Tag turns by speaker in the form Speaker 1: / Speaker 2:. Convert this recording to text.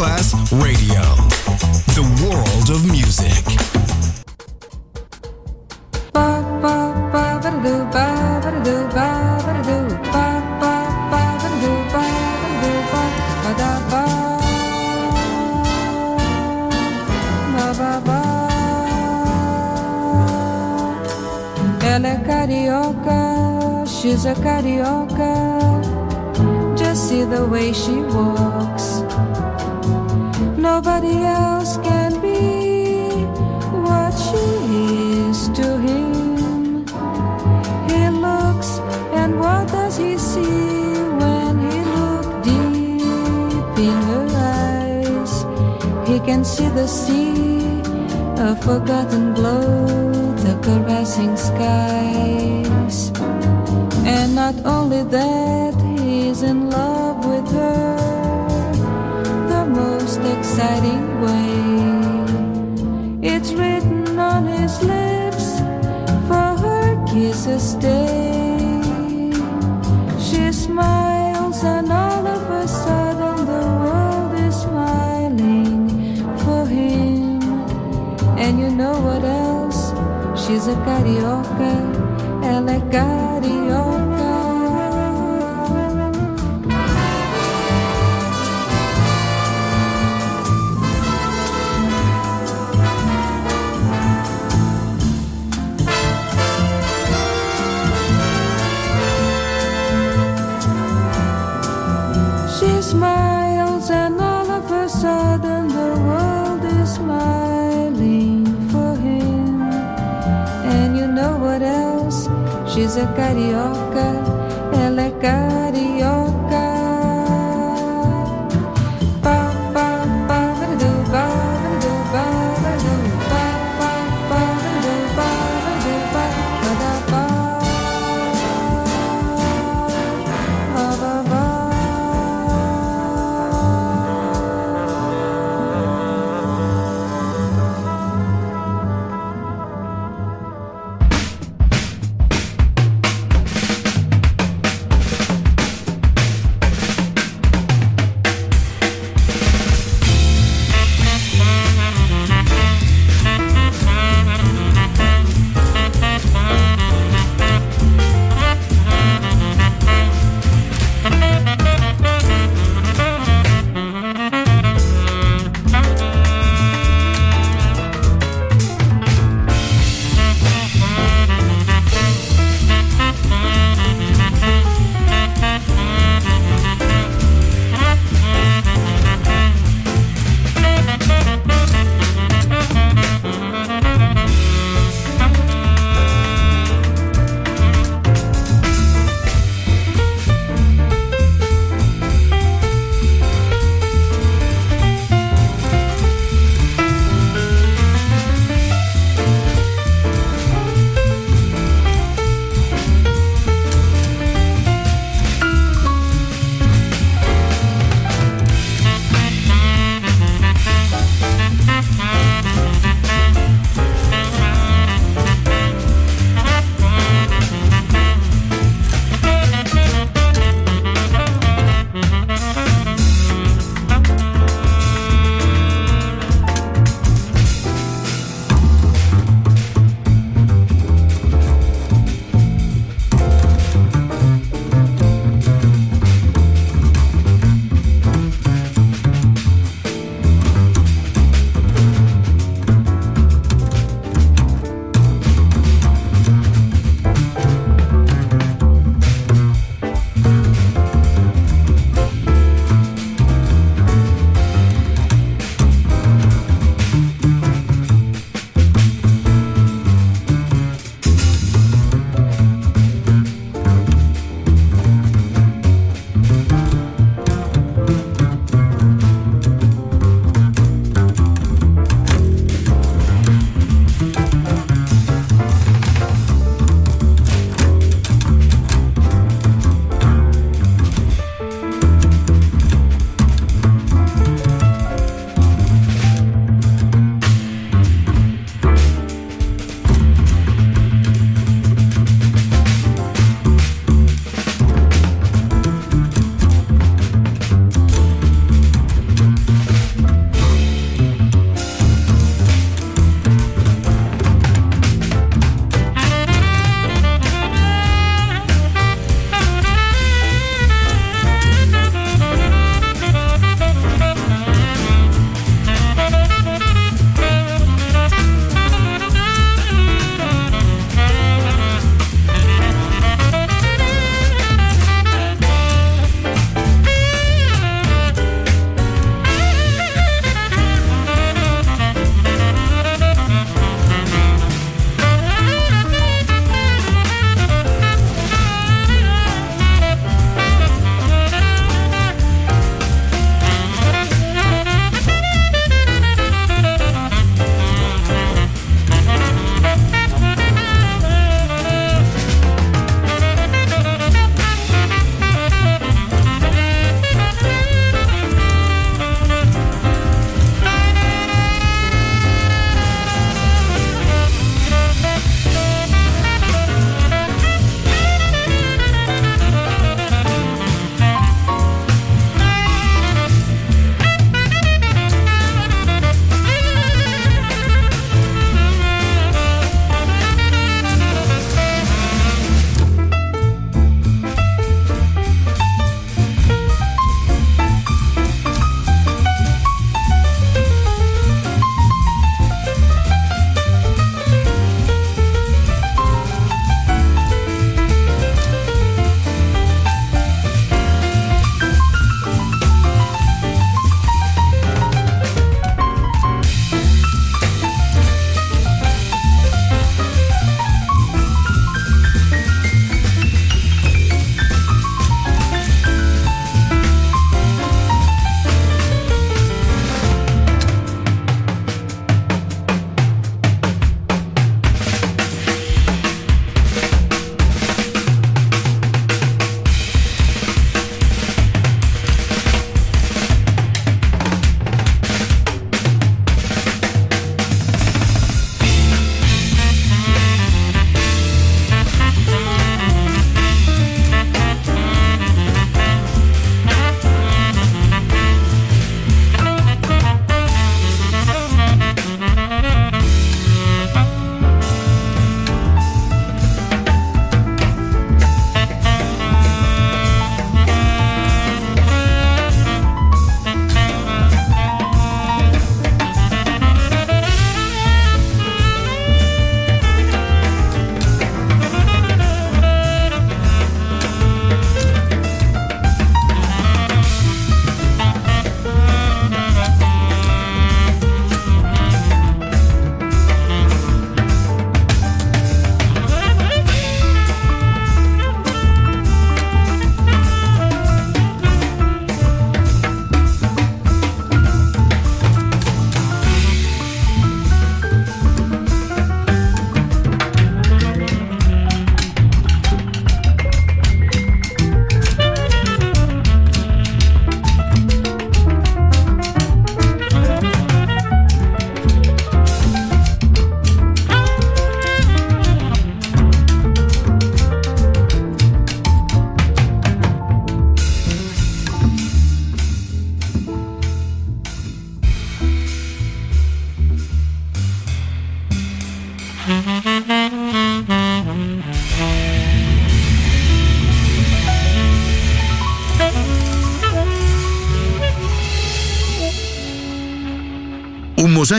Speaker 1: Class Radio.
Speaker 2: She's a carioca, ela é carioca.